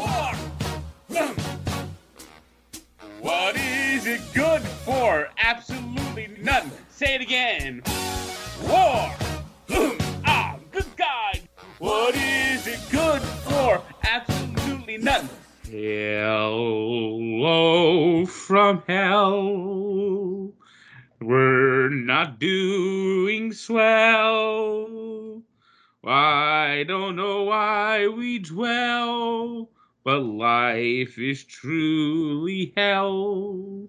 War. What is it good for? Absolutely nothing. Say it again. War. Ah, good God. What is it good for? Absolutely nothing. Hello from hell. We're not doing swell. I don't know why we dwell, but life is truly hell.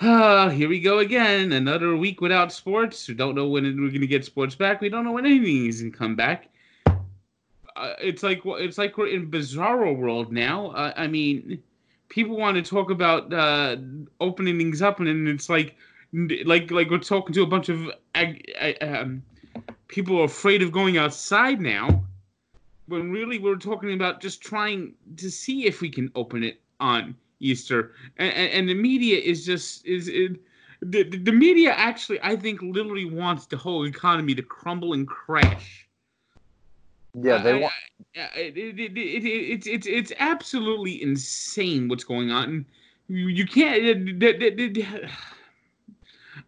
Ah, here we go again. Another week without sports. We don't know when we're going to get sports back. We don't know when anything is going to come back. Uh, it's like it's like we're in bizarro world now. Uh, I mean, people want to talk about uh, opening things up, and then it's like, like, like we're talking to a bunch of um, people afraid of going outside now. When really we're talking about just trying to see if we can open it on Easter, and, and, and the media is just is it. The, the media actually, I think, literally wants the whole economy to crumble and crash. Yeah, they want. It, it, it, it, it's it's it's absolutely insane what's going on. You, you can't.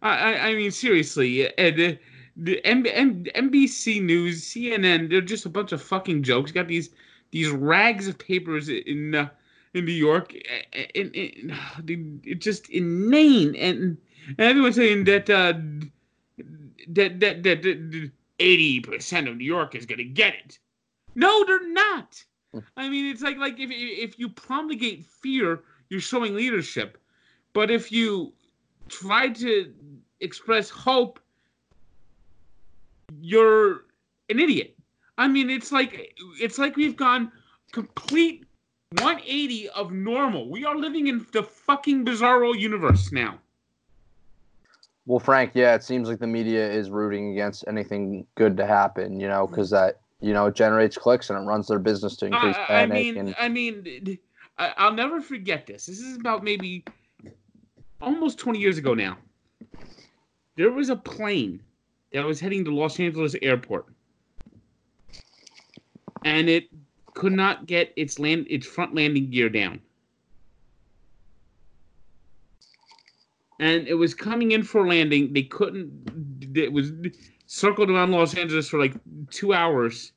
I, I mean, seriously, uh, the, the NBC News, CNN, they're just a bunch of fucking jokes. Got these these rags of papers in uh, in New York, and, and, it's just inane. And, and everyone's saying that uh, that that that eighty percent of New York is going to get it. No, they're not. I mean, it's like like if if you promulgate fear, you're showing leadership. But if you try to express hope, you're an idiot. I mean, it's like it's like we've gone complete 180 of normal. We are living in the fucking bizarro universe now. Well, Frank, yeah, it seems like the media is rooting against anything good to happen, you know, because that you know it generates clicks and it runs their business to increase uh, panic. I mean, and... I mean, I'll never forget this. This is about maybe almost 20 years ago now. There was a plane that was heading to Los Angeles airport, and it could not get its land its front landing gear down. And it was coming in for landing. They couldn't. It was circled around Los Angeles for like two hours.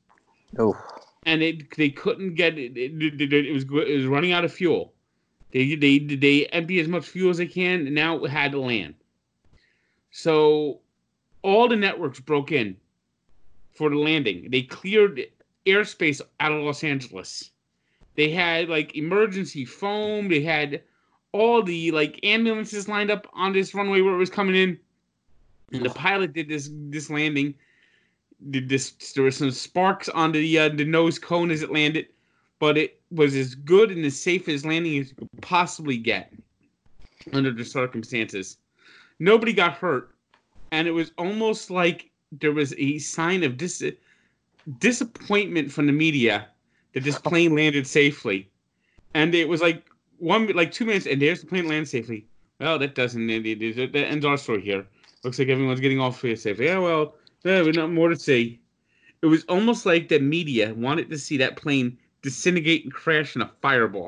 Oh. And it they couldn't get it. It, it, was it was running out of fuel. They they they empty as much fuel as they can, and now it had to land. So all the networks broke in for the landing. They cleared airspace out of Los Angeles. They had like emergency foam. They had all the like ambulances lined up on this runway where it was coming in. And the pilot did this this landing. Did this? There were some sparks on the uh, the nose cone as it landed, but it was as good and as safe as landing as you could possibly get under the circumstances. Nobody got hurt, and it was almost like there was a sign of dis- disappointment from the media that this plane landed safely, and it was like one like two minutes, and there's the plane land safely. Well, that doesn't end it. That ends our story here. Looks like everyone's getting off here safely. Yeah, well, yeah, we not more to see. It was almost like the media wanted to see that plane disintegrate and crash in a fireball.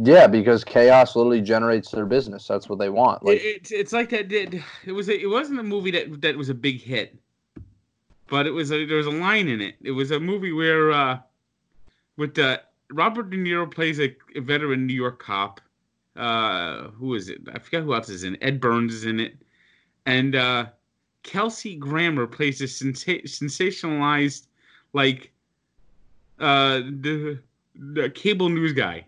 Yeah, because chaos literally generates their business. That's what they want. Like it, it's like that. It, it was. A, it wasn't a movie that that was a big hit, but it was. A, there was a line in it. It was a movie where, uh, with the Robert De Niro plays a, a veteran New York cop. Uh, who is it? I forget who else is in. it. Ed Burns is in it, and uh, Kelsey Grammer plays a sensa- sensationalized, like, uh, the the cable news guy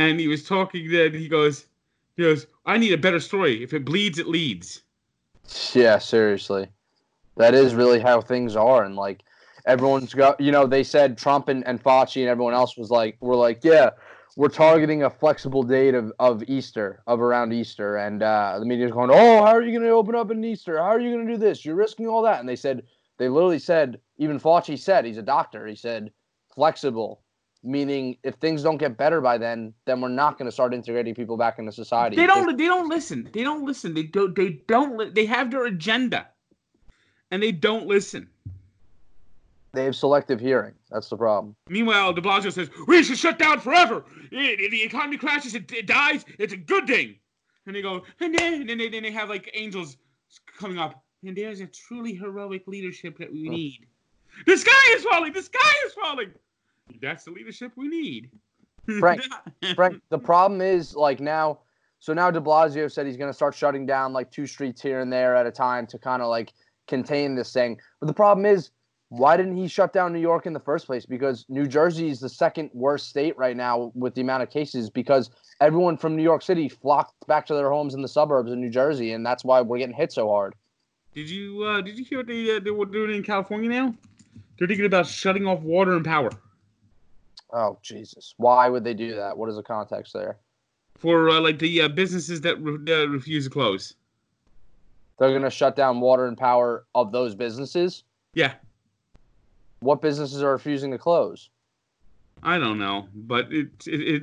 and he was talking. Then he goes, he goes, I need a better story. If it bleeds, it leads. Yeah, seriously, that is really how things are, and like everyone's got, you know, they said Trump and, and Fauci and everyone else was like, we're like, yeah, we're targeting a flexible date of, of Easter, of around Easter, and uh, the media's going, oh, how are you going to open up in Easter? How are you going to do this? You're risking all that, and they said, they literally said, even Fauci said, he's a doctor, he said, flexible meaning if things don't get better by then then we're not going to start integrating people back into society they don't they don't listen they don't listen they don't they don't they have their agenda and they don't listen They have selective hearing. That's the problem. Meanwhile, De Blasio says we should shut down forever. If the economy crashes, it, it dies. It's a good thing. And they go, and then, and then, they, then they have like angels coming up, and there's a truly heroic leadership that we need. The sky is falling. The sky is falling. That's the leadership we need. Frank, Frank, the problem is like now. So now De Blasio said he's going to start shutting down like two streets here and there at a time to kind of like contain this thing. But the problem is, why didn't he shut down New York in the first place? Because New Jersey is the second worst state right now with the amount of cases because everyone from New York City flocked back to their homes in the suburbs of New Jersey, and that's why we're getting hit so hard. Did you uh, did you hear what they, uh, they were doing in California now? They're thinking about shutting off water and power. Oh Jesus! Why would they do that? What is the context there? For uh, like the uh, businesses that re- refuse to close. They're gonna shut down water and power of those businesses. Yeah. What businesses are refusing to close? I don't know, but it it, it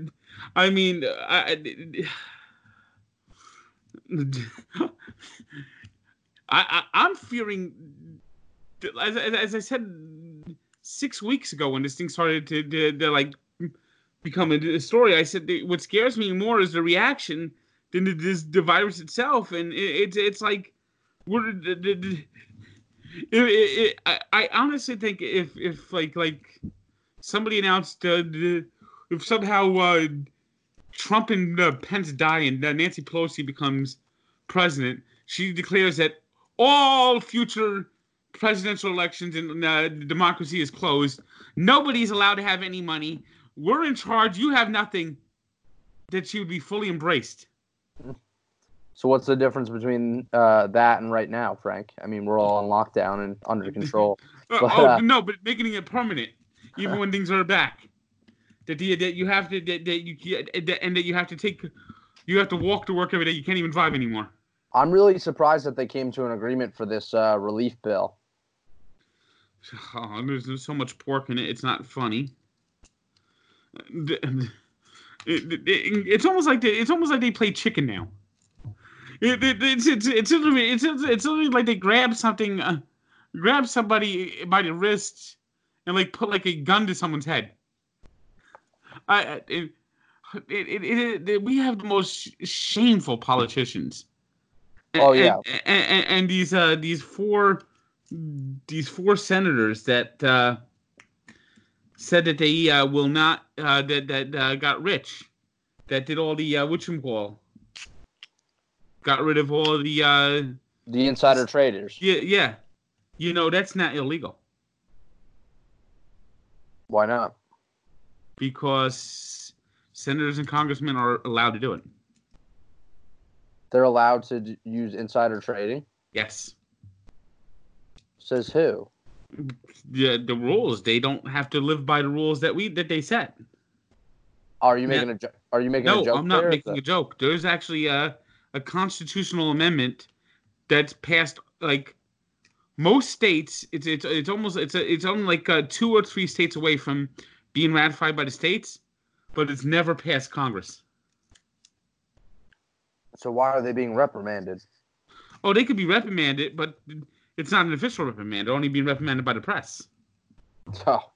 I mean, I, it, I, I am fearing, as, as I said six weeks ago when this thing started to, to, to like become a, story, I said what scares me more is the reaction than the, this, the virus itself, and it, it's it's like we're. The, the, it, I, I honestly think if if like like somebody announced uh, if somehow uh, Trump and uh, Pence die and uh, Nancy Pelosi becomes president, she declares that all future presidential elections and uh, democracy is closed. Nobody's allowed to have any money. We're in charge. You have nothing. That she would be fully embraced. So what's the difference between uh, that and right now, Frank? I mean, we're all on lockdown and under control. Uh, but, oh uh, no, but making it permanent, even when things are back. That, the, that you have to that, that you and that you have to take, you have to walk to work every day. You can't even drive anymore. I'm really surprised that they came to an agreement for this uh, relief bill. Oh, there's, there's so much pork in it. It's not funny. It, it, it, it's almost like they, it's almost like they play chicken now. It, it, it's it's it's literally it's it's literally like they grab something, uh, grab somebody by the wrist, and like put like a gun to someone's head. I it, it, it, it, we have the most shameful politicians. Oh yeah, and, and, and these uh these four these four senators that uh, said that they uh, will not uh, that that uh, got rich, that did all the uh, wall got rid of all the uh, the insider traders. Yeah, yeah. You know that's not illegal. Why not? Because senators and congressmen are allowed to do it. They're allowed to d- use insider trading. Yes. Says who? The the rules. They don't have to live by the rules that we that they set. Are you making a Are you making no, a joke? No, I'm not making a joke. There's actually a a constitutional amendment that's passed like most states. It's it's it's almost it's a, it's only like uh, two or three states away from being ratified by the states, but it's never passed Congress. So why are they being reprimanded? Oh, they could be reprimanded, but it's not an official reprimand. They're only being reprimanded by the press. Oh,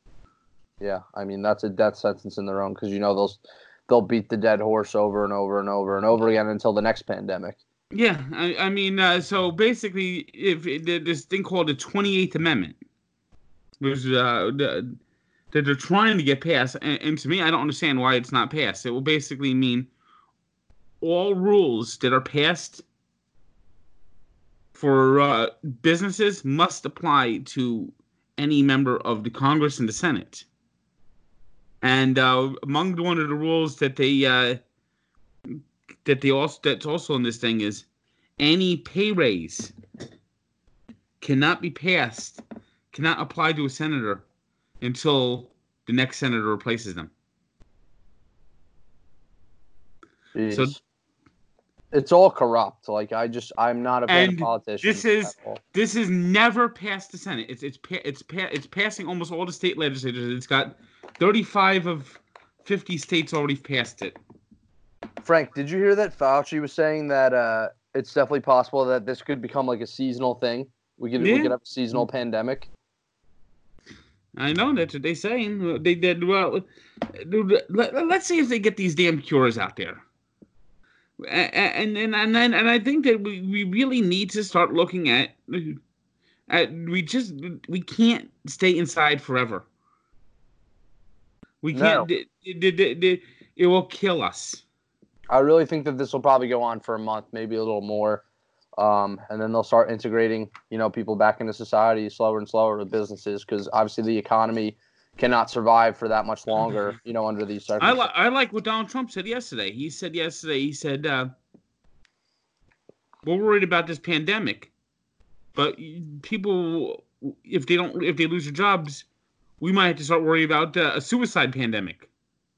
yeah. I mean, that's a death sentence in their own because you know they'll they'll beat the dead horse over and over and over and over again until the next pandemic. Yeah, I, I mean, uh, so basically, if this thing called the Twenty Eighth Amendment, which uh, the, that they're trying to get passed, and, and to me, I don't understand why it's not passed. It will basically mean all rules that are passed for uh, businesses must apply to any member of the Congress and the Senate. And uh, among one of the rules that they uh, that they also that's also in this thing is any pay raise cannot be passed, cannot apply to a senator until the next senator replaces them. Jeez. So it's all corrupt. Like I just I'm not a fan politician. This is this is never passed the Senate. It's it's it's it's passing almost all the state legislatures. It's got 35 of 50 states already passed it. Frank, did you hear that Fauci was saying that uh, it's definitely possible that this could become like a seasonal thing? We could yeah. we could have a seasonal pandemic. I know that's what they're saying. They did well. Let, us see if they get these damn cures out there. And and and then and I think that we, we really need to start looking at at we just we can't stay inside forever. We can't. No. It, it, it, it will kill us. I really think that this will probably go on for a month, maybe a little more. Um, and then they'll start integrating, you know, people back into society slower and slower with businesses because obviously the economy cannot survive for that much longer, you know, under these circumstances. I, li- I like what Donald Trump said yesterday. He said yesterday, he said, uh, we're worried about this pandemic, but people, if they don't, if they lose their jobs, we might have to start worrying about uh, a suicide pandemic.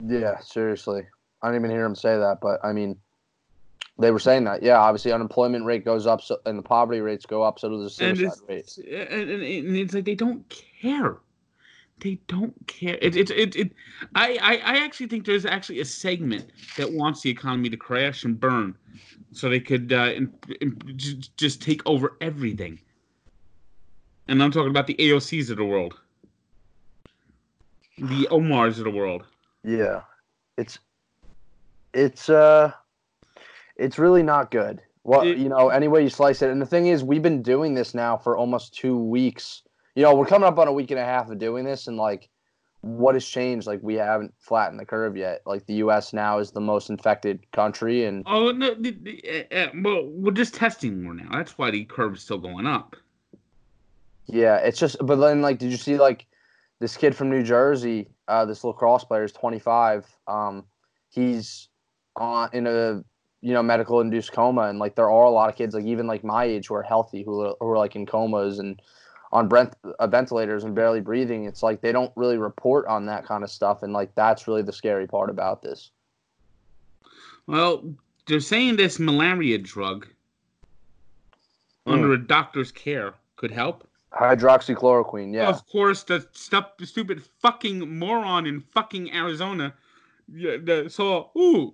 Yeah, seriously. I didn't even hear him say that, but I mean, they were saying that. Yeah, obviously, unemployment rate goes up, so, and the poverty rates go up, so does the suicide rate. And, and, and, it's like they don't care. They don't care. It, it, it, it, I, I, I actually think there's actually a segment that wants the economy to crash and burn, so they could uh, in, in, just take over everything. And I'm talking about the AOCs of the world, the Omars of the world. Yeah, it's it's uh it's really not good. Well, it, you know, any way you slice it. And the thing is, we've been doing this now for almost two weeks. You know, we're coming up on a week and a half of doing this, and like, what has changed? Like, we haven't flattened the curve yet. Like, the U.S. now is the most infected country, and oh no, the, the, uh, well, we're just testing more now. That's why the curve is still going up. Yeah, it's just. But then, like, did you see like this kid from New Jersey? Uh, this lacrosse player is 25. Um, he's on in a you know medical induced coma and like there are a lot of kids like even like my age who are healthy who are, who are like in comas and on brent, uh, ventilators and barely breathing it's like they don't really report on that kind of stuff and like that's really the scary part about this well they're saying this malaria drug mm. under a doctor's care could help hydroxychloroquine yeah of course the stuff the stupid fucking moron in fucking arizona yeah, the, so ooh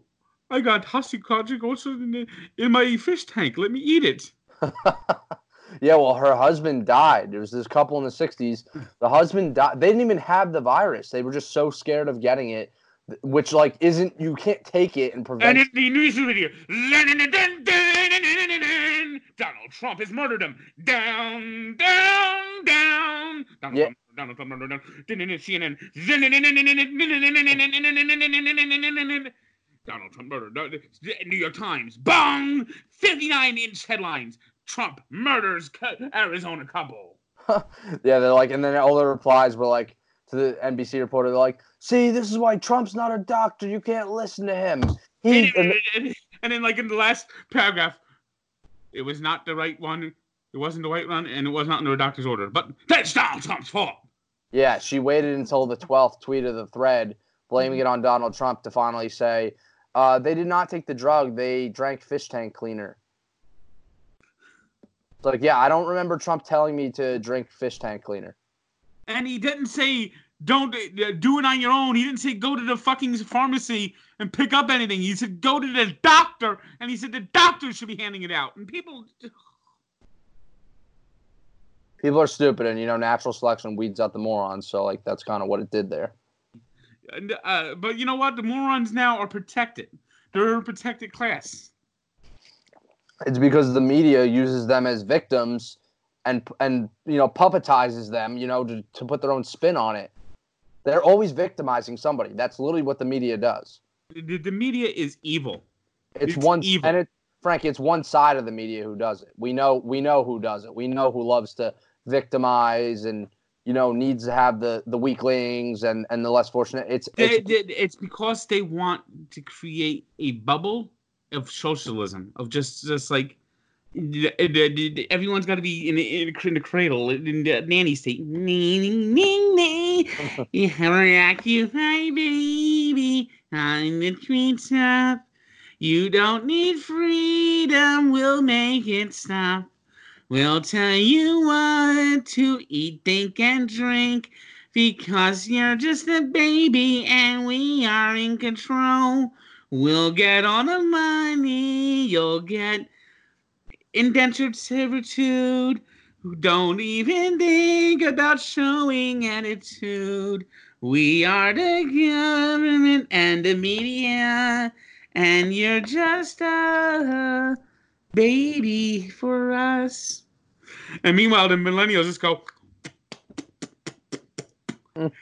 I got also in, in my fish tank. Let me eat it. yeah, well, her husband died. There was this couple in the 60s. The husband died. They didn't even have the virus. They were just so scared of getting it, which, like, isn't, you can't take it and prevent. And in the news video, Donald Trump has murdered him. Down, down, down. Donald yeah. Trump. Donald Trump murdered him. CNN. Donald Trump murdered. New York Times. Bong! 59 inch headlines. Trump murders Arizona couple. yeah, they're like, and then all the replies were like to the NBC reporter, they're like, see, this is why Trump's not a doctor. You can't listen to him. He, and, and, and then, like, in the last paragraph, it was not the right one. It wasn't the right one, and it was not under a doctor's order. But that's Donald Trump's fault. Yeah, she waited until the 12th tweet of the thread, blaming it on Donald Trump to finally say, uh, they did not take the drug. They drank fish tank cleaner. It's like, yeah, I don't remember Trump telling me to drink fish tank cleaner. And he didn't say don't uh, do it on your own. He didn't say go to the fucking pharmacy and pick up anything. He said go to the doctor, and he said the doctor should be handing it out. And people, people are stupid, and you know, natural selection weeds out the morons. So like that's kind of what it did there. Uh, but you know what? The morons now are protected. They're a protected class. It's because the media uses them as victims and and you know puppetizes them, you know, to, to put their own spin on it. They're always victimizing somebody. That's literally what the media does. The, the media is evil. It's, it's one evil. and it Frankie, it's one side of the media who does it. We know we know who does it. We know who loves to victimize and you know needs to have the the weaklings and and the less fortunate. It's it's, it's because they want to create a bubble of socialism of just just like everyone's got to be in, in, in the cradle in the nanny state. rock you, hi baby, on the treetop. You don't need freedom, we'll make it stop. We'll tell you what to eat, think, and drink because you're just a baby and we are in control. We'll get all the money, you'll get indentured servitude. don't even think about showing attitude. We are the government and the media, and you're just a baby for us. And meanwhile, the millennials just go,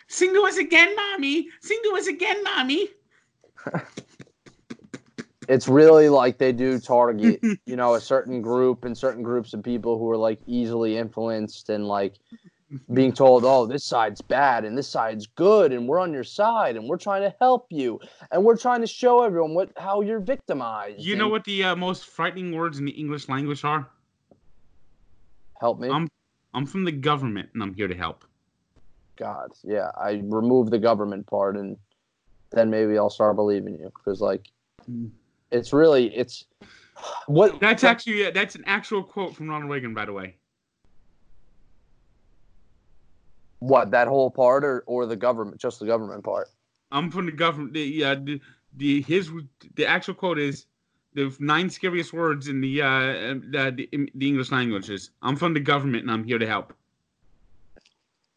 Sing to us again, mommy. Sing to us again, mommy. it's really like they do target, you know, a certain group and certain groups of people who are like easily influenced and like being told, "Oh, this side's bad and this side's good, and we're on your side, and we're trying to help you, and we're trying to show everyone what how you're victimized." You and know what the uh, most frightening words in the English language are? Help me, I'm I'm from the government and I'm here to help. God. Yeah, I remove the government part, and then maybe I'll start believing you because like Mm. It's really it's what That's actually uh, that's an actual quote from Ronald Reagan, by the way. what that whole part or or the government just the government part. I'm from the government. The, uh, the, the his the actual quote is the nine scariest words in the uh, the, the, in the English languages. I'm from the government and I'm here to help.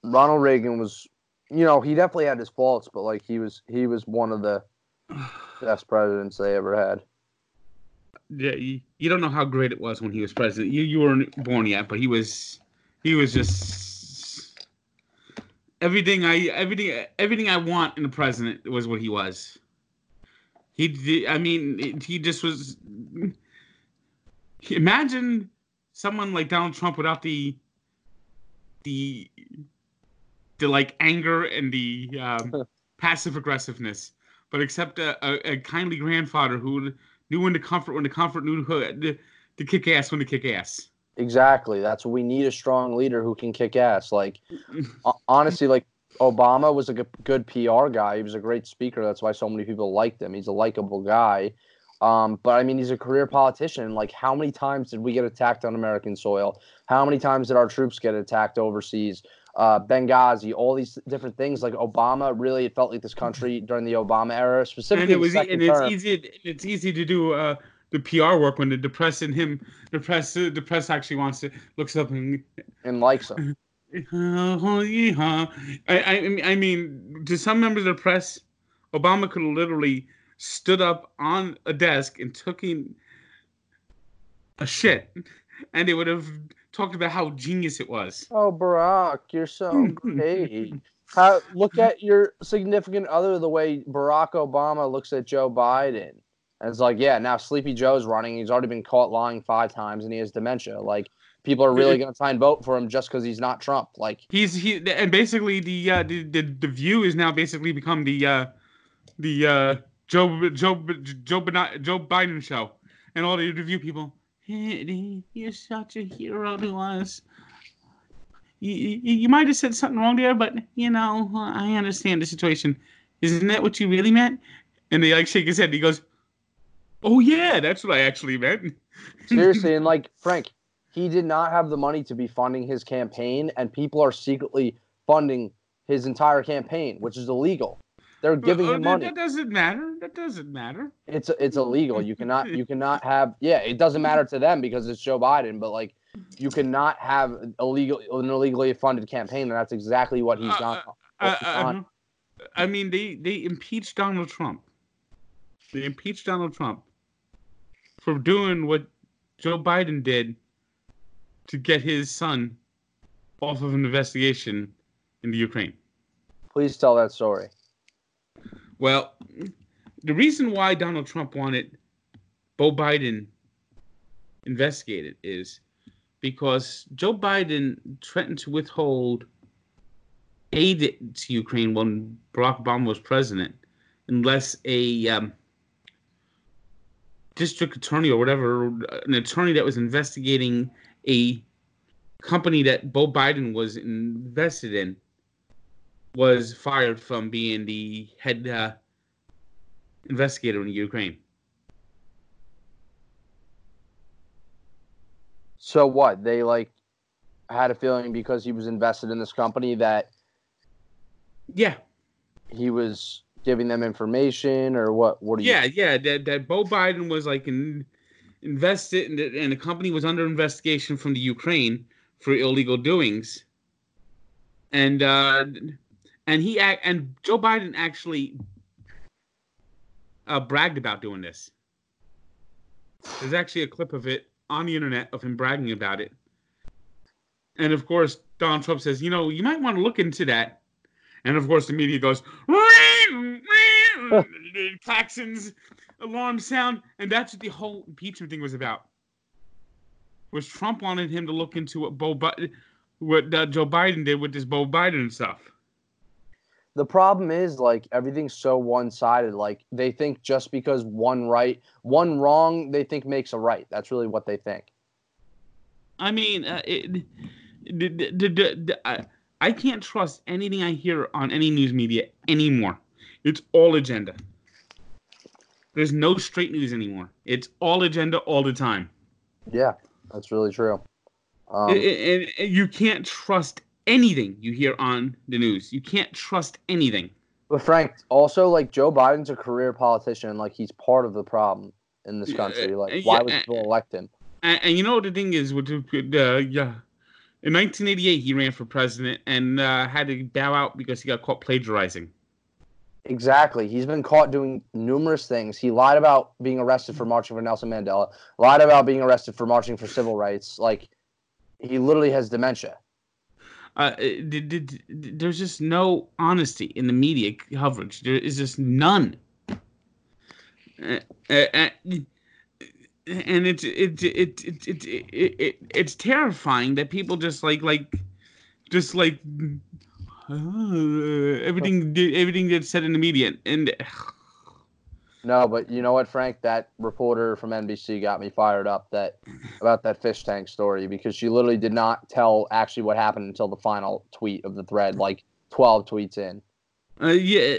Ronald Reagan was, you know, he definitely had his faults, but like he was he was one of the best presidents they ever had. Yeah, you, you don't know how great it was when he was president. You you weren't born yet, but he was he was just everything I everything everything I want in a president was what he was. He did, I mean he just was. Imagine someone like Donald Trump without the the the like anger and the um, passive aggressiveness, but except a, a, a kindly grandfather who knew when to comfort, when to comfort, knew to, to kick ass when to kick ass. Exactly. That's what we need a strong leader who can kick ass. Like honestly, like Obama was a good, good PR guy. He was a great speaker. That's why so many people liked him. He's a likable guy. Um, but I mean, he's a career politician. Like, how many times did we get attacked on American soil? How many times did our troops get attacked overseas? Uh, Benghazi, all these different things. Like Obama, really, it felt like this country during the Obama era, specifically. And it was, and it's term. easy, it's easy to do uh, the PR work when the, press and him, the press, uh, the press actually wants to looks up and and likes him. I, I, mean- I mean, to some members of the press, Obama could have literally stood up on a desk and took in a shit, and they would have talked about how genius it was. Oh, Barack, you're so great. How, look at your significant other the way Barack Obama looks at Joe Biden. And it's like, yeah, now Sleepy Joe's running. He's already been caught lying five times and he has dementia. Like, people are really going to try and vote for him just because he's not Trump. Like, He's he, and basically the uh, the, the the View is now basically become the uh, the uh, Joe Joe Joe Biden, Joe Biden show, and all the View people. "Eddie, You're such a hero to us. You, you, you might have said something wrong there, but you know I understand the situation. Isn't that what you really meant? And they like shake his head. He goes, "Oh yeah, that's what I actually meant." seriously. and like, Frank, he did not have the money to be funding his campaign, and people are secretly funding his entire campaign, which is illegal. They're giving Uh, him that- money. That doesn't matter. That doesn't matter. It's it's illegal. You cannot you cannot have yeah. It doesn't matter to them because it's Joe Biden, but like you cannot have illegal an illegally funded campaign, and that's exactly what he's Uh, done. Uh, uh, I mean, they they impeached Donald Trump. They impeached Donald Trump for doing what Joe Biden did to get his son off of an investigation in the Ukraine. Please tell that story. Well, the reason why Donald Trump wanted Beau Biden investigated is because Joe Biden threatened to withhold aid to Ukraine when Barack Obama was president unless a um, district attorney or whatever, an attorney that was investigating a company that Beau Biden was invested in, was fired from being the head uh, investigator in Ukraine. So what? They like had a feeling because he was invested in this company that Yeah, he was giving them information or what? What do you? yeah, yeah. That that Beau Biden was like in, invested, in the, and the company was under investigation from the Ukraine for illegal doings. And uh, and he and Joe Biden actually uh, bragged about doing this. There's actually a clip of it on the internet of him bragging about it. And of course, Donald Trump says, you know, you might want to look into that. And of course, the media goes, claxons, alarm sound, and that's what the whole impeachment thing was about. Was Trump wanted him to look into what Beau, what uh, Joe Biden did with this Beau Biden stuff? The problem is like everything's so one-sided like they think just because one right one wrong they think makes a right. That's really what they think. I mean uh, it, I, I can't trust anything i hear on any news media anymore. It's all agenda. There's no straight news anymore. It's all agenda all the time. Yeah that's really true. Um, and, and you can't trust anything you hear on the news. You can't trust anything. But Frank, also like Joe Biden's a career politician, like he's part of the problem in this country. Like, why would people elect him? And, and, you know what the thing is, with uh, yeah, in 1988 he ran for president and uh, had to bow out because he got caught plagiarizing. Exactly. He's been caught doing numerous things. He lied about being arrested for marching for Nelson Mandela. Lied about being arrested for marching for civil rights. Like, he literally has dementia. Uh, there's just no honesty in the media coverage. There is just none. Uh, uh, uh and it's it, it, it, it, it, it's terrifying that people just like like just like uh, everything everything that's said in the media and no, but you know what, Frank? That reporter from NBC got me fired up that about that fish tank story because she literally did not tell actually what happened until the final tweet of the thread, like twelve tweets in. Uh, yeah,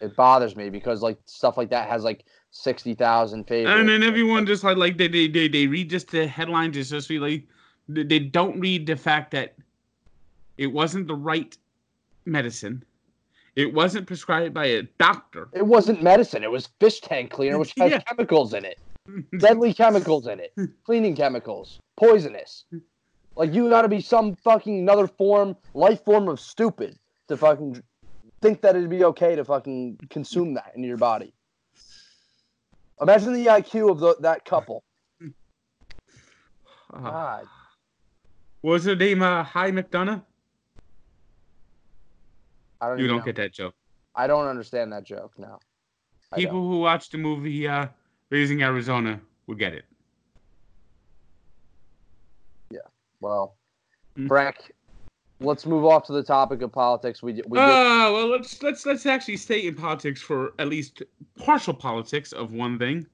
it bothers me because like stuff like that has like sixty thousand favorites. And then everyone just like like they they they, they read just the headlines just just like they don't read the fact that it wasn't the right medicine it wasn't prescribed by a doctor. It wasn't medicine. It was fish tank cleaner, which has yeah. chemicals in it. Deadly chemicals in it. Cleaning chemicals. Poisonous. Like you gotta be some fucking another form, life form of stupid to fucking think that it'd be okay to fucking consume that in your body. Imagine the IQ of the, that couple. God. Was her name uh, H.I. McDunnough? I don't. You don't know. get that joke. I don't understand that joke. No. People who watch the movie uh, Raising Arizona will get it. Yeah. Well, mm-hmm. Frank, let's move off to the topic of politics. We we. Uh, well, let's let's let's actually stay in politics for at least partial politics of one thing.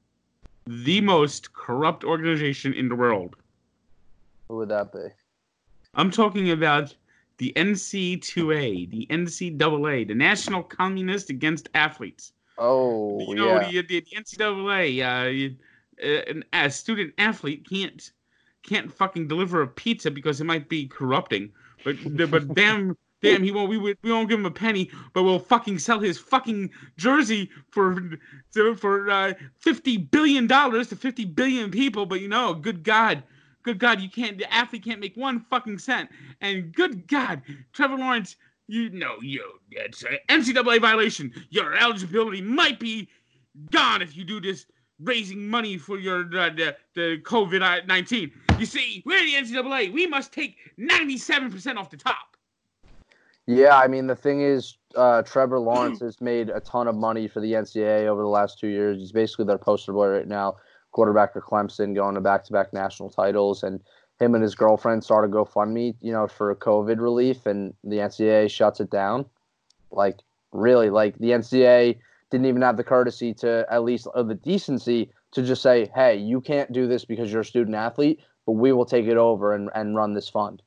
The most corrupt organization in the world. Who would that be? I'm talking about the NC2A, the NCAA, the National Communist Against Athletes. Oh, you know, yeah. the, the, NCAA, uh, a student athlete can't can't fucking deliver a pizza because it might be corrupting. But but damn damn he won't we, we won't give him a penny, but we'll fucking sell his fucking jersey for for uh, fifty billion dollars to fifty billion people. But you know, good God, Good God, you can't. The athlete can't make one fucking cent. And good God, Trevor Lawrence, you know you it's an NCAA violation. Your eligibility might be gone if you do this raising money for your uh, the, the COVID nineteen. You see, we're the NCAA. We must take ninety seven percent off the top. Yeah, I mean the thing is, uh, Trevor Lawrence has made a ton of money for the NCAA over the last two years. He's basically their poster boy right now quarterback for Clemson, going to back-to-back national titles, and him and his girlfriend started GoFundMe, you know, for COVID relief, and the NCAA shuts it down. Like, really, like the NCAA didn't even have the courtesy to, at least, or the decency to just say, "Hey, you can't do this because you're a student athlete, but we will take it over and, and run this fund."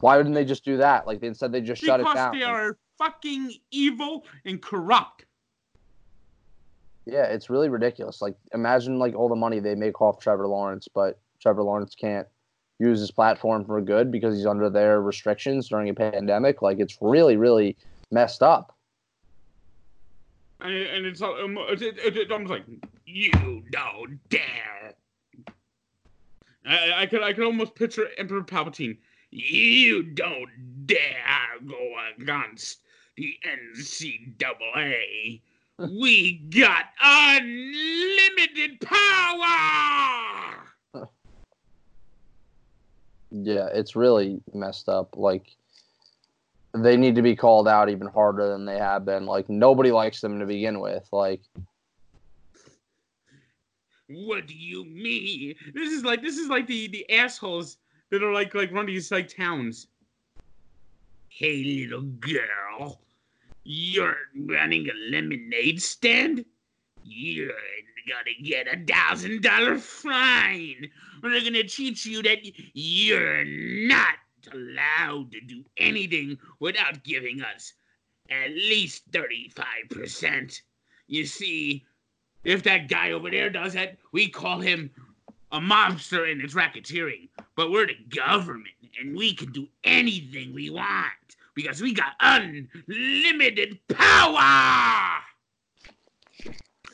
Why wouldn't they just do that? Like, instead they just because shut it down. Because they are fucking evil and corrupt. Yeah, it's really ridiculous. Like imagine like all the money they make off Trevor Lawrence, but Trevor Lawrence can't use his platform for good because he's under their restrictions during a pandemic. Like it's really, really messed up. And, and it's, um, it's, it's almost like you don't dare. I, I could I could almost picture Emperor Palpatine. You don't dare go against the NCAA. We got unlimited power. Yeah, it's really messed up. Like they need to be called out even harder than they have been. Like nobody likes them to begin with. Like what do you mean? This is like this is like the the assholes that are like like running these like towns. Hey little girl, you're running a lemonade stand? You're gonna get a thousand dollar fine. We're gonna teach you that you're not allowed to do anything without giving us at least 35%. You see, if that guy over there does that, we call him a monster and it's racketeering. But we're the government and we can do anything we want because we got unlimited power.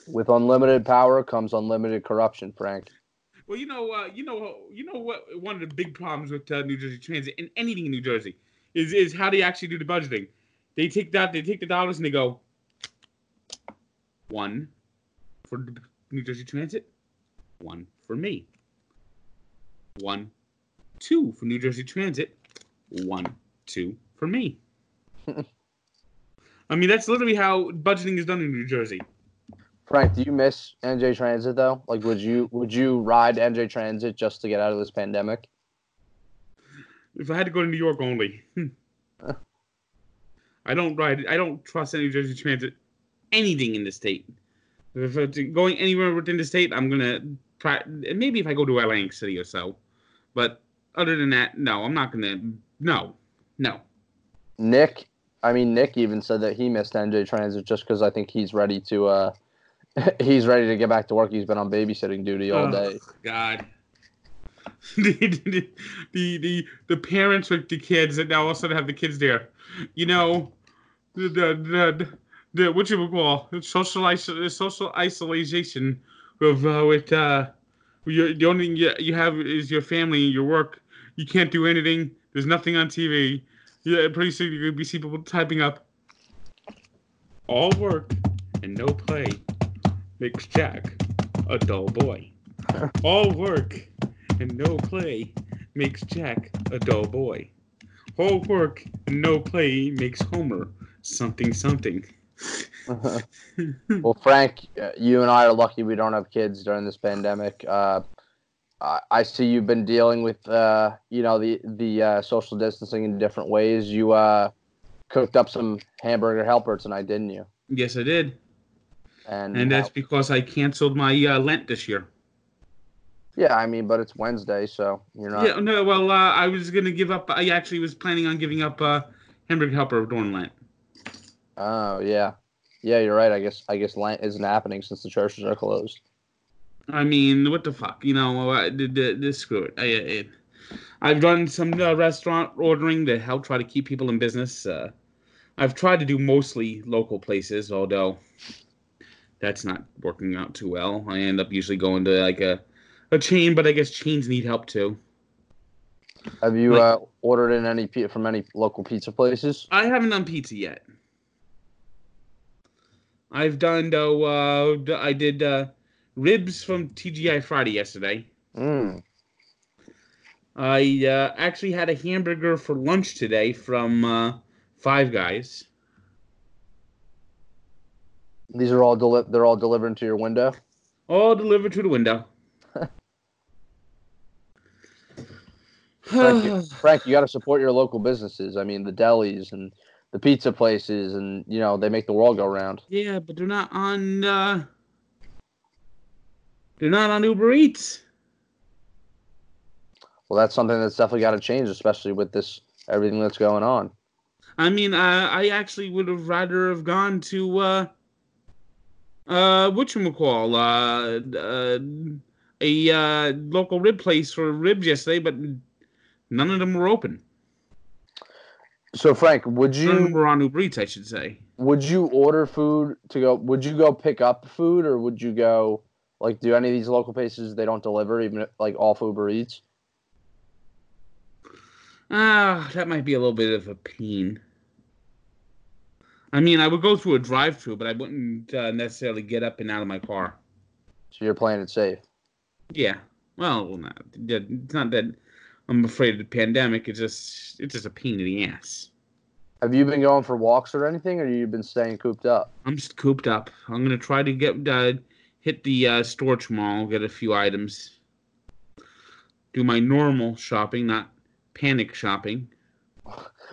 With unlimited power comes unlimited corruption, Frank. Well, you know, uh, you know, you know what? One of the big problems with uh, New Jersey Transit and anything in New Jersey is is how they actually do the budgeting. They take that, they take the dollars, and they go one for New Jersey Transit, one for me, one, two for New Jersey Transit, one, two for me. I mean, that's literally how budgeting is done in New Jersey. Frank, do you miss NJ Transit though? Like, would you would you ride NJ Transit just to get out of this pandemic? If I had to go to New York only, I don't ride. I don't trust any New Jersey Transit anything in the state. If it's going anywhere within the state, I'm gonna try. Maybe if I go to Atlantic City or so, but other than that, no, I'm not gonna. No, no. Nick, I mean Nick even said that he missed NJ Transit just because I think he's ready to. uh he's ready to get back to work. He's been on babysitting duty all day. God. the, the, the the parents with the kids that now also have the kids there. You know, the the the, the what you would call social iso- social isolation with uh, with uh you, the only thing you, you have is your family and your work. You can't do anything. There's nothing on TV. Yeah, pretty soon you're gonna be see people typing up all work and no play makes Jack a dull boy. All work and no play makes Jack a dull boy. All work and no play makes Homer something something. well, Frank, uh, you and I are lucky we don't have kids during this pandemic. Uh, I see you've been dealing with, uh, you know, the the uh, social distancing in different ways. You uh, cooked up some hamburger helper tonight, didn't you? Yes, I did. And, and that's because I canceled my uh, Lent this year. Yeah, I mean, but it's Wednesday, so you're not. Yeah, no. Well, uh, I was gonna give up. I actually was planning on giving up uh, hamburger helper during Lent. Oh yeah, yeah. You're right. I guess I guess Lent isn't happening since the churches are closed. I mean, what the fuck? You know, uh, the, the, the, screw it. I, I, have done some uh, restaurant ordering to help try to keep people in business. Uh, I've tried to do mostly local places, although that's not working out too well. I end up usually going to like a, a chain, but I guess chains need help too. Have you like, uh, ordered in any from any local pizza places? I haven't done pizza yet. I've done though. Uh, I did uh, ribs from TGI Friday yesterday. Mm. I uh, actually had a hamburger for lunch today from uh, Five Guys. These are all deli- they're all delivered to your window. All delivered to the window. Frank, you, Frank, you got to support your local businesses. I mean, the delis and the pizza places, and you know they make the world go round. Yeah, but they're not on. Uh, they're not on Uber Eats. Well, that's something that's definitely got to change, especially with this everything that's going on. I mean, uh, I actually would have rather have gone to uh, uh, what you call uh, uh, a uh, local rib place for ribs yesterday, but none of them were open. So Frank, would you? None of them were on Uber Eats, I should say. Would you order food to go? Would you go pick up food, or would you go Like, do any of these local places they don't deliver even like off Uber Eats? Ah, that might be a little bit of a pain. I mean, I would go through a drive-through, but I wouldn't uh, necessarily get up and out of my car. So you're playing it safe. Yeah. Well, not, it's not that I'm afraid of the pandemic. It's just it's just a pain in the ass. Have you been going for walks or anything, or you've been staying cooped up? I'm just cooped up. I'm gonna try to get uh, hit the uh, store tomorrow, get a few items, do my normal shopping, not panic shopping.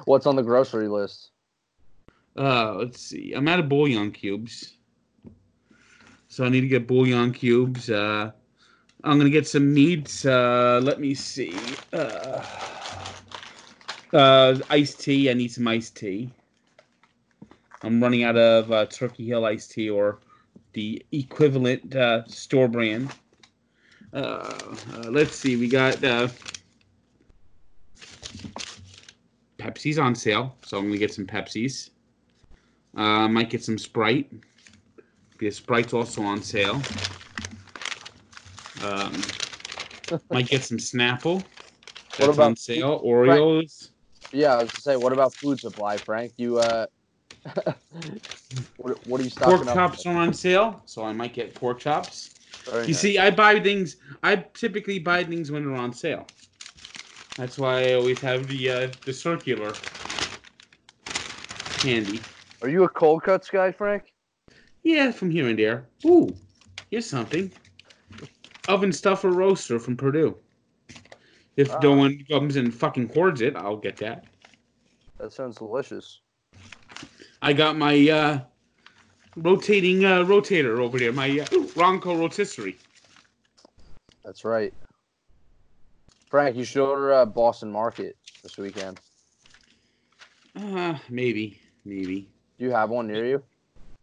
What's on the grocery list? Uh, let's see. I'm out of bouillon cubes, so I need to get bouillon cubes. Uh, I'm gonna get some meats. Uh, let me see. Uh, uh, iced tea. I need some iced tea. I'm running out of uh, Turkey Hill iced tea or the equivalent uh, store brand. Uh, uh, let's see. We got uh, Pepsi's on sale, so I'm gonna get some Pepsi's. Uh, might get some Sprite because Sprite's also on sale. Um, might get some Snapple. That's about- on sale. Oreos. Yeah, I was gonna say, what about food supply, Frank? You uh, what, what are you Pork stocking up? chops are on sale, so I might get pork chops. Very You nice. see, I buy things. I typically buy things when they're on sale. That's why I always have the uh, the circular candy. are you a cold cuts guy, Frank? Yeah, from here and there. Ooh, here's something. Oven stuffer roaster from Perdue. If no Ah. one comes and fucking hoards it, I'll get that. That sounds delicious. I got my uh, rotating uh, rotator over there, my uh, Ronco rotisserie. That's right. Frank, you should order uh, Boston Market this weekend. Uh, maybe, maybe. Do you have one near you?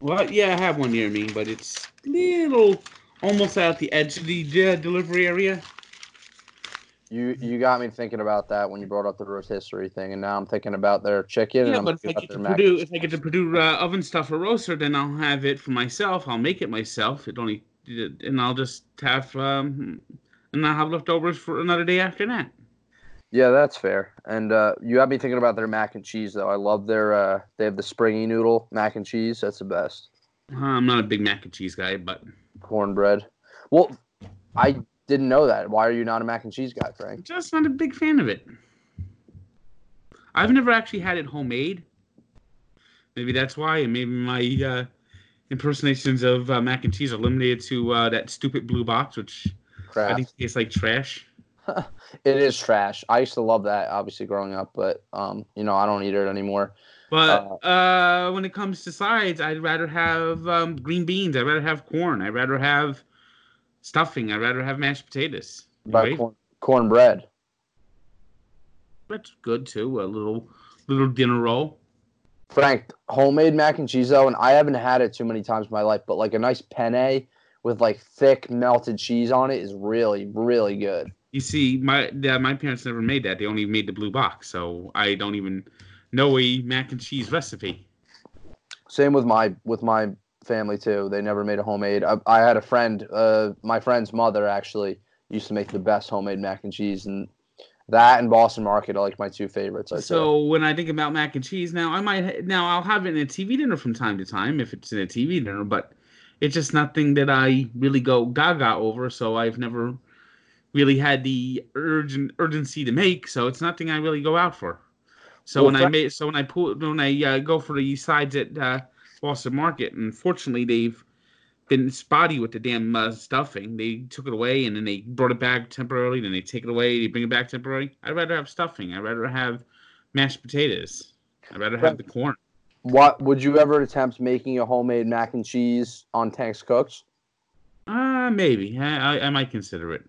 Well, yeah, I have one near me, but it's little, almost at the edge of the uh, delivery area. You you got me thinking about that when you brought up the rotisserie thing, and now I'm thinking about their chicken. Yeah, but if I get to their Perdue, if I get to Perdue uh, oven stuffer roaster, then I'll have it for myself. I'll make it myself. It only, and I'll just have, um, and I'll have leftovers for another day after that. Yeah, that's fair. And uh, you have me thinking about their mac and cheese, though. I love their. Uh, they have the springy noodle mac and cheese. That's the best. Uh, I'm not a big mac and cheese guy, but Cornbread. Well, I didn't know that. Why are you not a mac and cheese guy, Frank? I'm just not a big fan of it. I've never actually had it homemade. Maybe that's why, and maybe my uh, impersonations of uh, mac and cheese are limited to uh, that stupid blue box, which I think tastes like trash. It is trash. I used to love that, obviously, growing up, but um, you know, I don't eat it anymore. But uh, when it comes to sides, I'd rather have um, green beans. I'd rather have corn. I'd rather have stuffing. I'd rather have mashed potatoes. About Right? corn, cornbread. That's good too. A little little dinner roll. Frank, homemade mac and cheese though, and I haven't had it too many times in my life, but like a nice penne with like thick melted cheese on it is really, really good. You see, my my parents never made that. They only made the blue box, so I don't even know a mac and cheese recipe. Same with my with my family too. They never made a homemade. I, I had a friend, uh, my friend's mother actually used to make the best homemade mac and cheese, and that and Boston Market are like my two favorites. I'd say. So when I think about mac and cheese, now I might now I'll have it in a TV dinner from time to time if it's in a TV dinner, but it's just nothing that I really go gaga over. So I've never really had the urgent urgency to make. So it's nothing I really go out for. So Well, when I made so when I pull when I uh, go for the sides at uh, Boston Market, And unfortunately they've been spotty with the damn uh, stuffing. They took it away and then they brought it back temporarily. Then they take it away. They bring it back temporarily. I'd rather have stuffing. I'd rather have mashed potatoes. I'd rather have the corn. what would you ever attempt making a homemade mac and cheese on Tanks Cooks? Uh, maybe. I, I, I might consider it.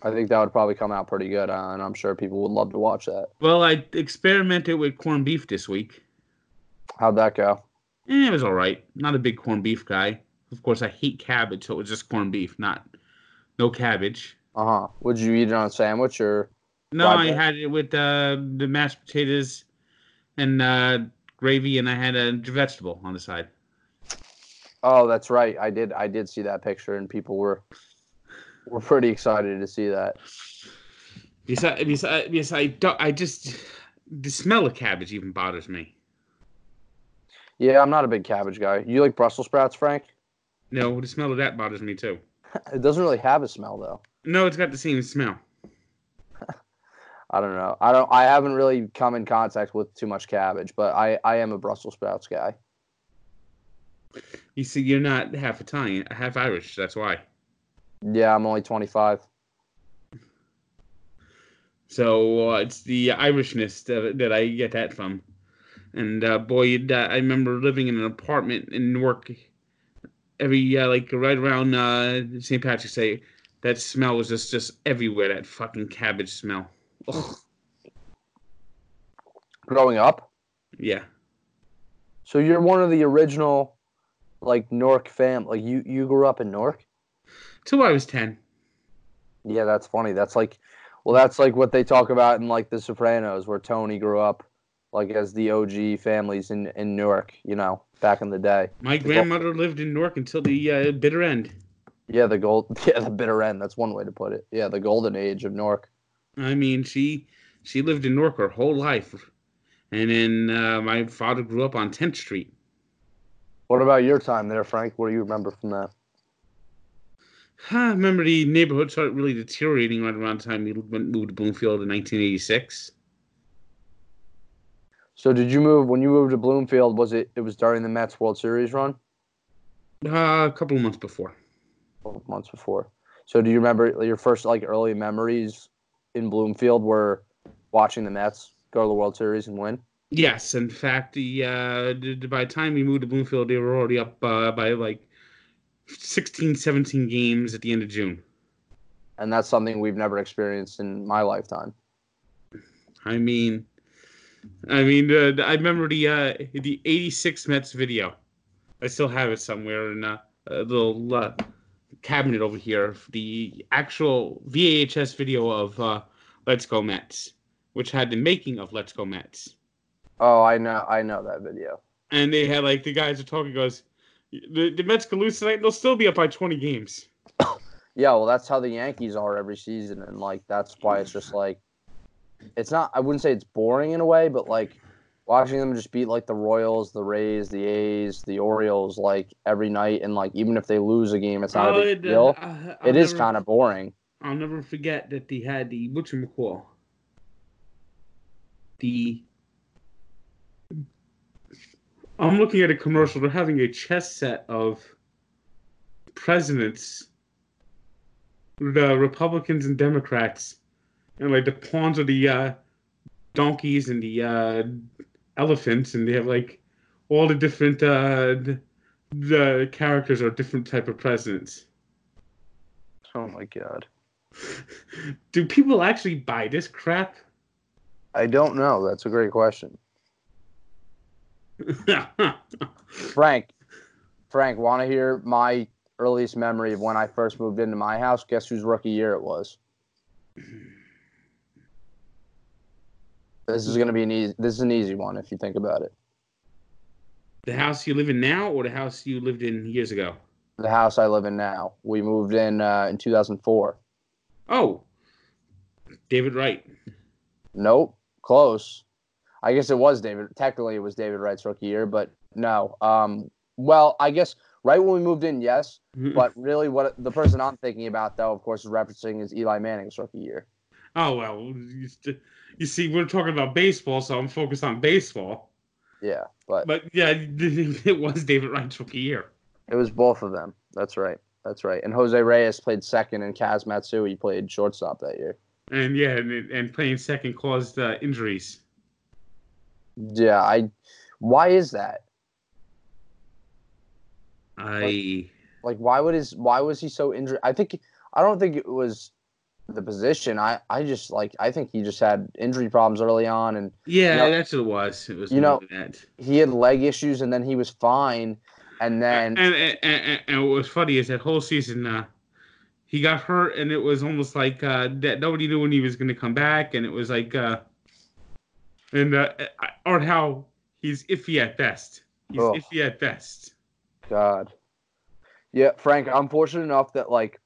I think that would probably come out pretty good, uh, and I'm sure people would love to watch that. Well, I experimented with corned beef this week. How'd that go? Eh, it was all right. Not a big corned beef guy. Of course, I hate cabbage, so it was just corned beef, not no cabbage. Uh huh. Would you eat it on a sandwich or? No, I bread? had it with uh, the mashed potatoes and uh, gravy, and I had a vegetable on the side. Oh, that's right. I did. I did see that picture, and people were were pretty excited to see that. Yes, I, yes, I, yes, I don't. I just the smell of cabbage even bothers me. Yeah, I'm not a big cabbage guy. You like Brussels sprouts, Frank? No, the smell of that bothers me too. It doesn't really have a smell though. No, it's got the same smell. I don't know. I don't. I haven't really come in contact with too much cabbage, but I I am a Brussels sprouts guy. You see, you're not half Italian, half Irish. That's why. Yeah, I'm only 25. So uh, it's the Irishness that, that I get that from. And uh, boy, uh, I remember living in an apartment in Newark. Every uh, like right around uh, St. Patrick's Day, that smell was just just everywhere. That fucking cabbage smell. Ugh. Growing up, Yeah. so you're one of the original, like Newark fam. Like you you grew up in Newark. Till I was ten. Yeah, that's funny. That's like, well, that's like what they talk about in like The Sopranos, where Tony grew up, like as the OG families in in Newark. You know, back in the day. My grandmother lived in Newark until the uh, bitter end. Yeah, the gold. Yeah, the bitter end. That's one way to put it. Yeah, the golden age of Newark. I mean, she she lived in Newark her whole life, and then uh, my father grew up on 10th Street. What about your time there, Frank? What do you remember from that? I remember the neighborhood started really deteriorating right around the time we moved to Bloomfield in 1986. So, did you move when you moved to Bloomfield? Was it it was during the Mets World Series run? Uh, a couple of months before. Or months before. So, do you remember your first like early memories in Bloomfield were watching the Mets go to the World Series and win? Yes, in fact, the uh, by the time we moved to Bloomfield, they were already up uh, by like 16, 17 games at the end of June. And that's something we've never experienced in my lifetime. I mean, I mean, uh, I remember the uh, the '86 Mets video. I still have it somewhere in uh, a little uh, cabinet over here. The actual VHS video of uh, "Let's Go Mets," which had the making of "Let's Go Mets," Oh, I know, I know that video. and they had like the guys are talking. Goes, the, the Mets can lose tonight. They'll still be up by 20 games. Yeah, well, that's how the Yankees are every season, and like that's why it's just like it's not. I wouldn't say it's boring in a way, but like watching them just beat like the Royals, the Rays, the A's, the Orioles, like every night, and like even if they lose a game, it's not a big deal. uh, It is kind of boring. I'll never forget that they had the Butcher McCall. The I'm looking at a commercial. They're having a chess set of presidents, the Republicans and Democrats, and like the pawns are the uh, donkeys and the uh, elephants, and they have like all the different uh, the, the characters are different type of presidents. Oh my god, Do people actually buy this crap? I don't know. That's a great question, Frank. Frank, want to hear my earliest memory of when I first moved into my house? Guess whose rookie year it was? This is gonna be an easy. This is an easy one if you think about it. the house you live in now or the house you lived in years ago? the house I live in now. We moved in uh, in 2004. Oh, David Wright. Nope, close. I guess it was David. Technically, it was David Wright's rookie year, but no. Um, well, I guess right when we moved in, yes. But really, what the person I'm thinking about, though, of course, is referencing is Eli Manning's rookie year. Oh well, you, see, we're talking about baseball, so I'm focused on baseball. Yeah, but But yeah, it was David Wright's rookie year. it was both of them. That's right. That's right. And Jose Reyes played second, and Kaz Matsui played shortstop that year. And yeah, and, and playing second caused uh, injuries. Yeah, I. Why is that? I Like, why would his? Why was he so injured? I think. I don't think it was the position. I. I just like. I think he just had injury problems early on, and yeah, No. that's what it was. It was You know- that. he had leg issues, and then he was fine, and then and, and, and, and what was funny is that whole season, uh, he got hurt, and it was almost like uh, that nobody knew when he was going to come back, and it was like, uh, and uh, or how he's iffy at best. He's Ugh. iffy at best. God, Yeah, Frank, I'm fortunate enough that like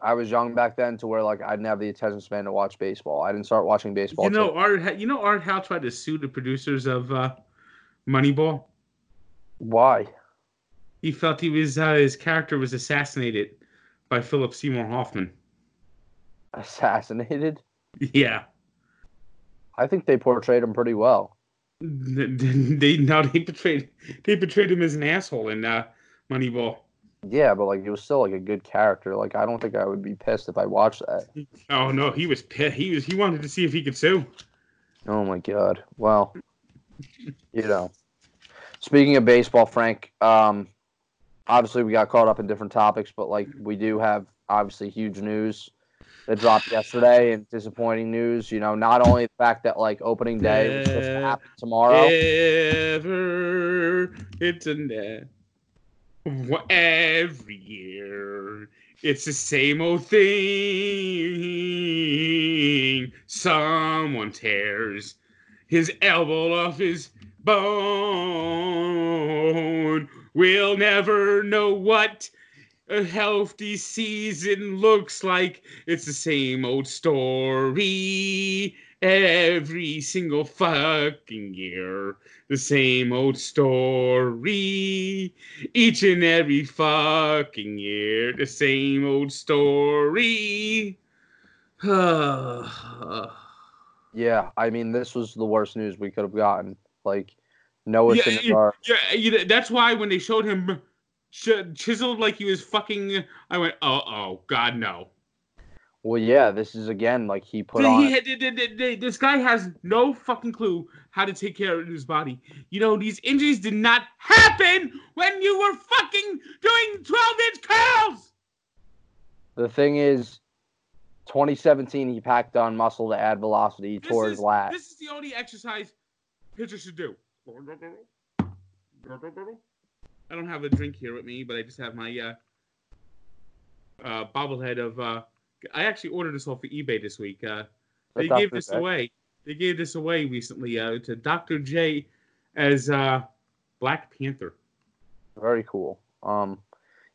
I was young back then to where like I didn't have the attention span to watch baseball. I didn't start watching baseball. You know, till- Art. You know, Art Howe tried to sue the producers of uh, Moneyball. why? He felt he was uh, his character was assassinated by Philip Seymour Hoffman. Assassinated? Yeah, I think they portrayed him pretty well. they no, they portrayed they portrayed him as an asshole in uh, Moneyball. Yeah, but like it was still like a good character. Like I don't think I would be pissed if I watched that. Oh no, he was pissed. He was he wanted to see if he could sue. Oh my god. Well, you know. Speaking of baseball, Frank, um obviously we got caught up in different topics, but like we do have obviously huge news that dropped yesterday and disappointing news. You know, not only the fact that like opening day was supposed to happen tomorrow. Ever it's a net. Every year, it's the same old thing. Someone tears his elbow off his bone. We'll never know what a healthy season looks like. It's the same old story every single fucking year. The same old story each and every fucking year. The same old story. Yeah, I mean this was the worst news we could have gotten. Like Noah Yeah, Syndergaard. Yeah, you know, that's why when they showed him ch- chiseled like he was fucking, I went, oh, oh, God, no. Well, yeah, this is again like he put He on. th- this guy has no fucking clue how to take care of his body. You know, these injuries did not happen when you were fucking doing 12 inch curls. The thing is, 2017 he packed on muscle to add velocity. He This tore is, his lat. this is the only exercise pitchers should do. I don't have a drink here with me, but I just have my uh, uh, bobblehead of. Uh, I actually ordered this off of eBay this week. Uh, they gave this away. They gave this away recently uh, to Dr. J as uh, Black Panther. Very cool. Um,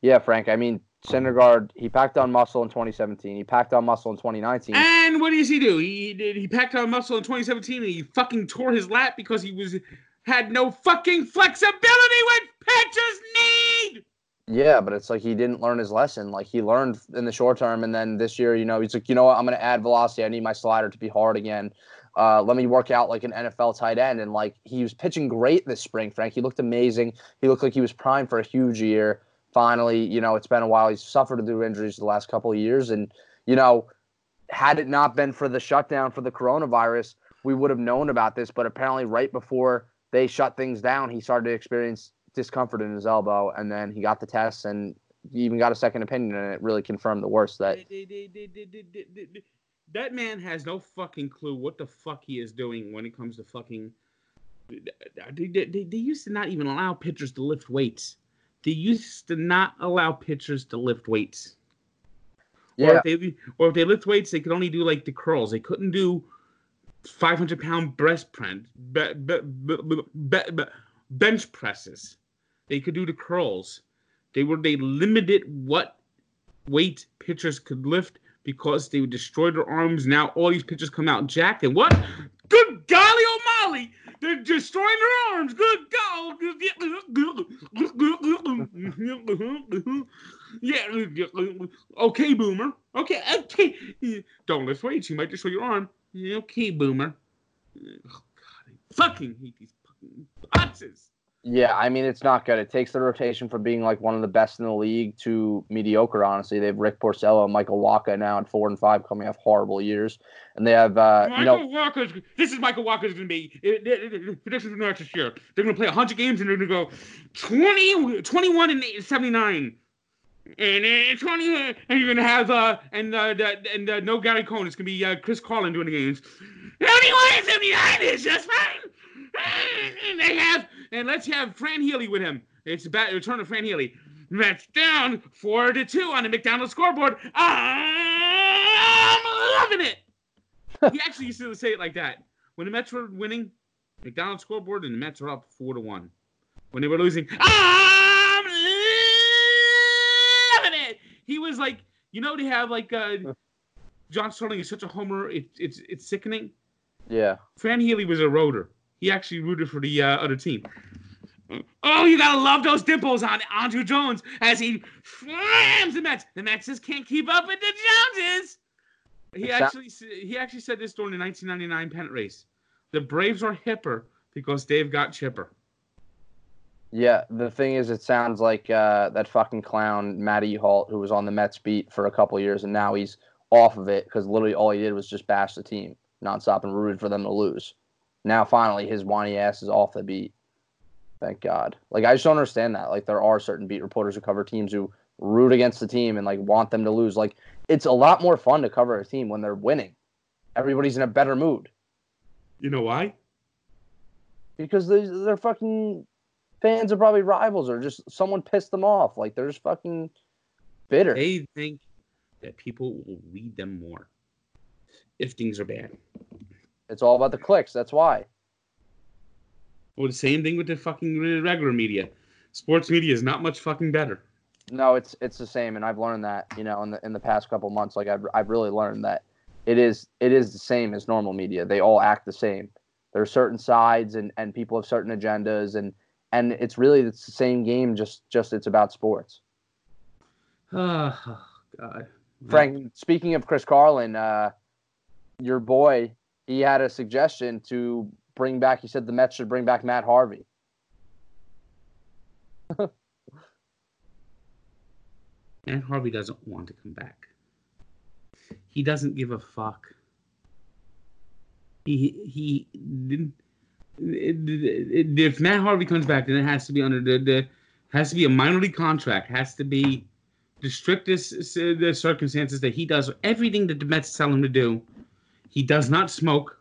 yeah, Frank. I mean, Syndergaard. He packed on muscle in 2017. He packed on muscle in 2019. And what does he do? He did. He packed on muscle in 2017, and he fucking tore his lat because he was had no fucking flexibility when pitchers need. Yeah, but it's like he didn't learn his lesson. Like he learned in the short term, and then this year, you know, he's like, you know what? I'm going to add velocity. I need my slider to be hard again. Uh, let me work out like an NFL tight end. And like he was pitching great this spring, Frank. He looked amazing. He looked like he was primed for a huge year. Finally, you know, it's been a while. He's suffered through injuries the last couple of years, and you know, had it not been for the shutdown for the coronavirus, we would have known about this. But apparently, right before they shut things down, he started to experience discomfort in his elbow, and then he got the tests, and he even got a second opinion, and it really confirmed the worst that That man has no fucking clue what the fuck he is doing when it comes to fucking. They, they, they, used to not even allow pitchers to lift weights. They used to not allow pitchers to lift weights. Or yeah, if they or if they lift weights, they could only do like the curls. They couldn't do 500 pound breast press, be, be, be- bench presses. They could do the curls. They were they limited what weight pitchers could lift because they would destroy their arms. Now all these pitchers come out jacked and what? Good golly O'Malley! They're destroying their arms. Good God. Yeah. Okay, boomer. Okay. Okay. Don't lift weights. You might destroy your arm. Okay, boomer. Oh, God, I fucking hate these fucking boxes. Yeah. I mean, it's not good. It takes the rotation from being like one of the best in the league to mediocre. Honestly, they have Rick Porcello, and Michael Wacha now at four and five, coming off horrible years, and they have uh, you Michael know Wacha's. This is Michael Wacha's going to be. It, it, it, predictions for next year. They're going to play 100 games and they're going to go 20, 21 and 79. And 20, uh, and you're gonna have uh, and uh, and uh, no Gary Cohen. It's gonna be uh, Chris Carlin doing the games. 21 and 79 is just fine. And they have, and let's have Fran Healy with him. It's about return of Fran Healy. Mets down four to two on the McDonald's scoreboard. I'm loving it. he actually used to say it like that. When the Mets were winning, McDonald's scoreboard, and the Mets were up four to one. When they were losing, I'm loving it. he was like, you know, they have like uh, John Sterling is such a homer. It, it's it's sickening. Yeah. Fran Healy was a rotor. He actually rooted for the uh, other team. Oh, you gotta love those dimples on Andruw Jones as he slams the Mets. The Mets just can't keep up with the Joneses. He actually he actually said this during the 1999 pennant race. The Braves are hipper because they've got chipper. Yeah, the thing is, it sounds like uh, that fucking clown Matty Holt, who was on the Mets beat for a couple years, and now he's off of it because literally all he did was just bash the team nonstop and rooted for them to lose. Now finally, his whiny ass is off the beat. Thank God. Like I just don't understand that. Like there are certain beat reporters who cover teams who root against the team and like want them to lose. Like it's a lot more fun to cover a team when they're winning. Everybody's in a better mood You know why? because they, they're fucking fans are probably rivals or just someone pissed them off. Like they're just fucking bitter. They think that people will read them more if things are bad. It's all about the clicks. That's why. Well, the same thing with the fucking regular media. Sports media is not much fucking better. No, it's it's the same, and I've learned that you know in the in the past couple months. Like I've I've really learned that it is it is the same as normal media. They all act the same. There are certain sides, and and people have certain agendas, and and it's really it's the same game. Just just it's about sports. Oh, God. Frank, speaking of Chris Carlin, uh, your boy, he had a suggestion to bring back. He said the Mets should bring back Matt Harvey. Matt Harvey doesn't want to come back. He doesn't give a fuck. He he didn't. If Matt Harvey comes back, then it has to be under the, the has to be a minor league contract. Has to be the strictest uh, the circumstances that he does everything that the Mets tell him to do. He does not smoke.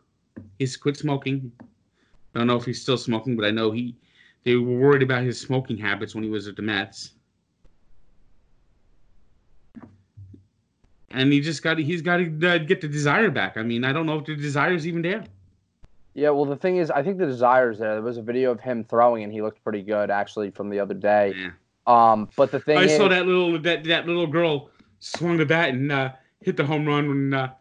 He's quit smoking. I don't know if he's still smoking, but I know he. They were worried about his smoking habits when he was at the Mets. and he just got he's got to uh, get the desire back. I mean, I don't know if the desire is even there. Yeah, well, the thing is, I think the desire's there. There was a video of him throwing, and he looked pretty good actually from the other day. Yeah. Um, but the thing I is, saw that little that that little girl swung the bat and uh, hit the home run when uh,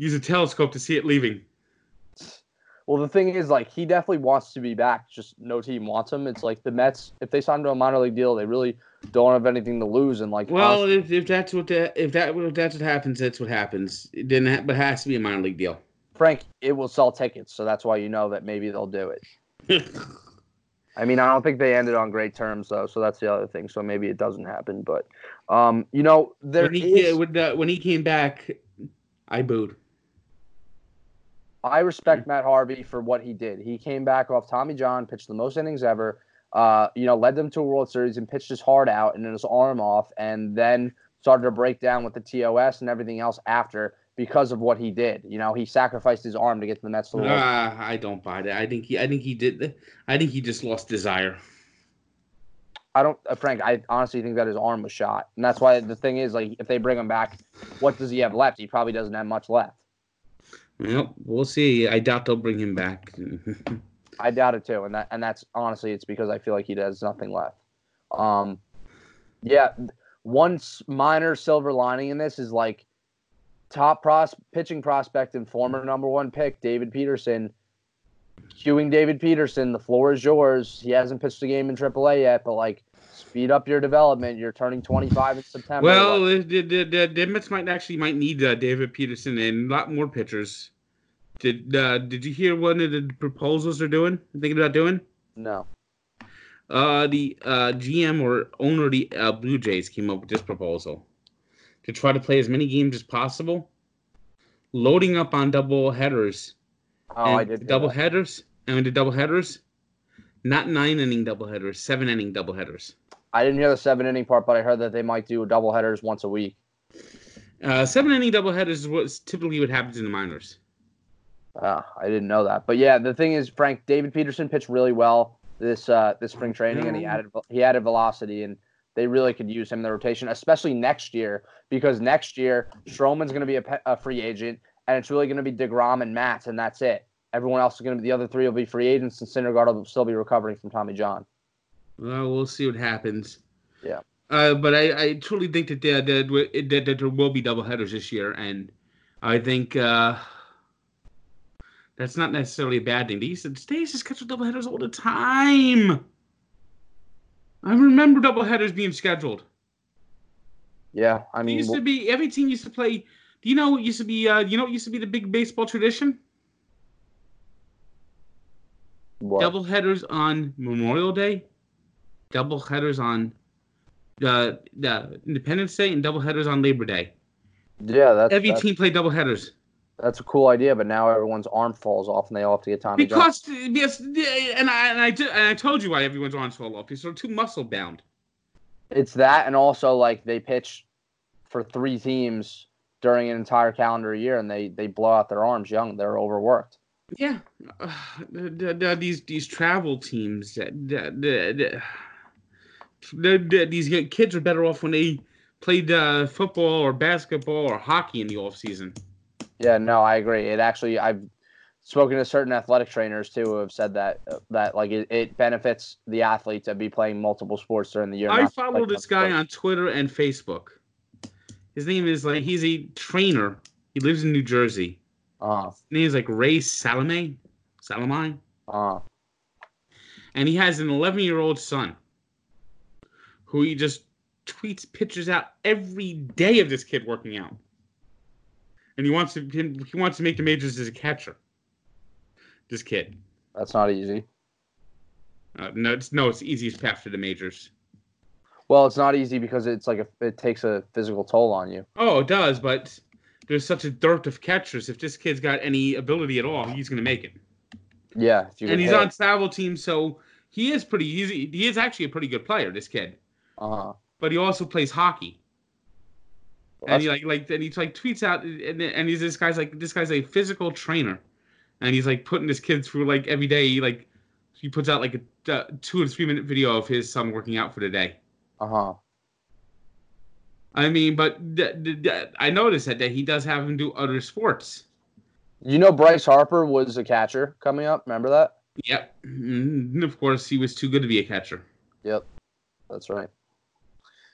use a telescope to see it leaving. well, the thing is, like, he definitely wants to be back. Just no team wants him. It's like the Mets, if they sign him to a minor league deal, they really don't have anything to lose. And like, Well, honestly- if, if that's what the, if that if that's what happens, that's what happens. It didn't, ha- but it has to be a minor league deal. Frank, it will sell tickets, so that's why you know that maybe they'll do it. I mean, I don't think they ended on great terms though, so that's the other thing. So maybe it doesn't happen. But, um, you know, there when he is. when, uh, when he came back, I booed. I respect Matt Harvey for what he did. He came back off Tommy John, pitched the most innings ever. Uh, you know, led them to a World Series and pitched his heart out and his arm off, and then started to break down with the TOS and everything else after because of what he did. You know, he sacrificed his arm to get to the Mets to the World. Uh, I don't buy that. I think he I think he did. I think he just lost desire. I don't, uh, Frank. I honestly think that his arm was shot, and that's why the thing is, like, if they bring him back, what does he have left? He probably doesn't have much left. Well, we'll see. I doubt they'll bring him back. I doubt it too, and that and that's honestly it's because I feel like he has nothing left. Um, yeah, one minor silver lining in this is like top pros pitching prospect and former number one pick David Peterson. Cueing David Peterson, the floor is yours. He hasn't pitched a game in AAA yet, but like speed up your development. You're turning 25 in September. well, Like, the, the, the, the Mets might actually might need uh, David Peterson and a lot more pitchers. Did uh, Did you hear one of the proposals they're doing? Thinking about doing? no, Uh, the uh, GM or owner of the uh, Blue Jays came up with this proposal to try to play as many games as possible, loading up on double headers. oh, I did double that. headers. And the double headers, not nine inning double headers, seven inning double headers. I didn't hear the seven inning part, but I heard that they might do double headers once a week. Uh, seven inning double headers is what typically what happens in the minors. Uh, I didn't know that, but yeah, the thing is, Frank David Peterson pitched really well this uh, this spring training, and he added he added velocity, and they really could use him in the rotation, especially next year because next year Stroman's going to be a, pe- a free agent, and it's really going to be Degrom and Matt, and that's it. Everyone else is going to be the other three will be free agents, and Syndergaard will still be recovering from Tommy John. Well, we'll see what happens. Yeah. Uh, but I, I truly think that there, that, that, that there will be double headers this year, and I think uh, that's not necessarily a bad thing. They used to, they used to schedule double headers all the time. I remember double headers being scheduled. Yeah, I mean, It used to be every team used to play. Do you know what used to be? Uh, you know what used to be the big baseball tradition? what? Double headers on Memorial Day, double headers on uh, the Independence Day, and double headers on Labor Day. yeah, that's Every that's, team played double headers that's a cool idea, but now everyone's arm falls off and they all have to get John. because yes, and I and I, did, and I told you why everyone's arms fall off. Because they're too muscle bound. It's that, and also like they pitch for three teams during an entire calendar year, and they they blow out their arms young. They're overworked. Yeah, uh, the, the, the, these these travel teams that the, the, the, the, these kids are better off when they played uh, football or basketball or hockey in the off season. Yeah, no, I agree. It actually, I've spoken to certain athletic trainers too who have said that that like it, it benefits the athlete to be playing multiple sports during the year. I follow this guy sport. on Twitter and Facebook. His name is like he's a trainer. He lives in New Jersey. Uh, His name is like Ray Salame, Salamine, uh, and he has an 11 year old son who he just tweets pictures out every day of this kid working out, and he wants to he wants to make the majors as a catcher. This kid, that's not easy. uh, no, it's no, it's the easiest path to the majors. Well, it's not easy because it's like a, it takes a physical toll on you. Oh, it does, but there's such a dearth of catchers. If this kid's got any ability at all, he's gonna make it. Yeah, and he's hit. on travel team, so he is pretty. He's, he is actually a pretty good player. This kid, Uh, but he also plays hockey. well, and he like like and he like tweets out and and he's this guy's like this guy's a physical trainer, and he's like putting his kids through like every day. He like he puts out like a uh, two or three minute video of his son working out for the day. uh-huh. I mean, but th- th- th- I noticed that, that he does have him do other sports. You know, Bryce Harper was a catcher coming up. Remember that? Yep, and of course he was too good to be a catcher. Yep, that's right.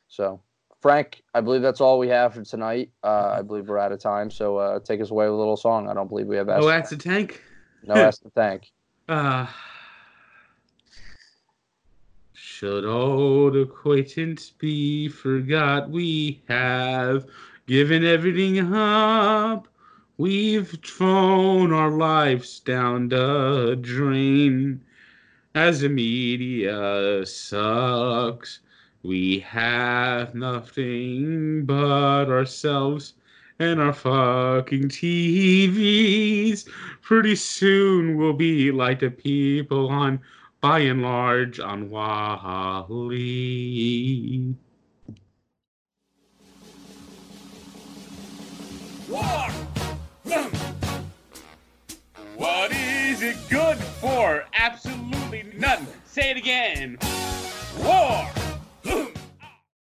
So, Frank, I believe that's all we have for tonight. Uh, I believe we're out of time. So, uh, take us away with a little song. I don't believe we have Oh, S- that's a tank. no S to thank. Uh, should old acquaintance be forgot? We have given everything up. We've thrown our lives down the drain. As the media sucks, we have nothing but ourselves and our fucking TVs. Pretty soon we'll be like the people on, by and large, on WALL-E. War! What is it good for? Absolutely nothing. Say it again. War!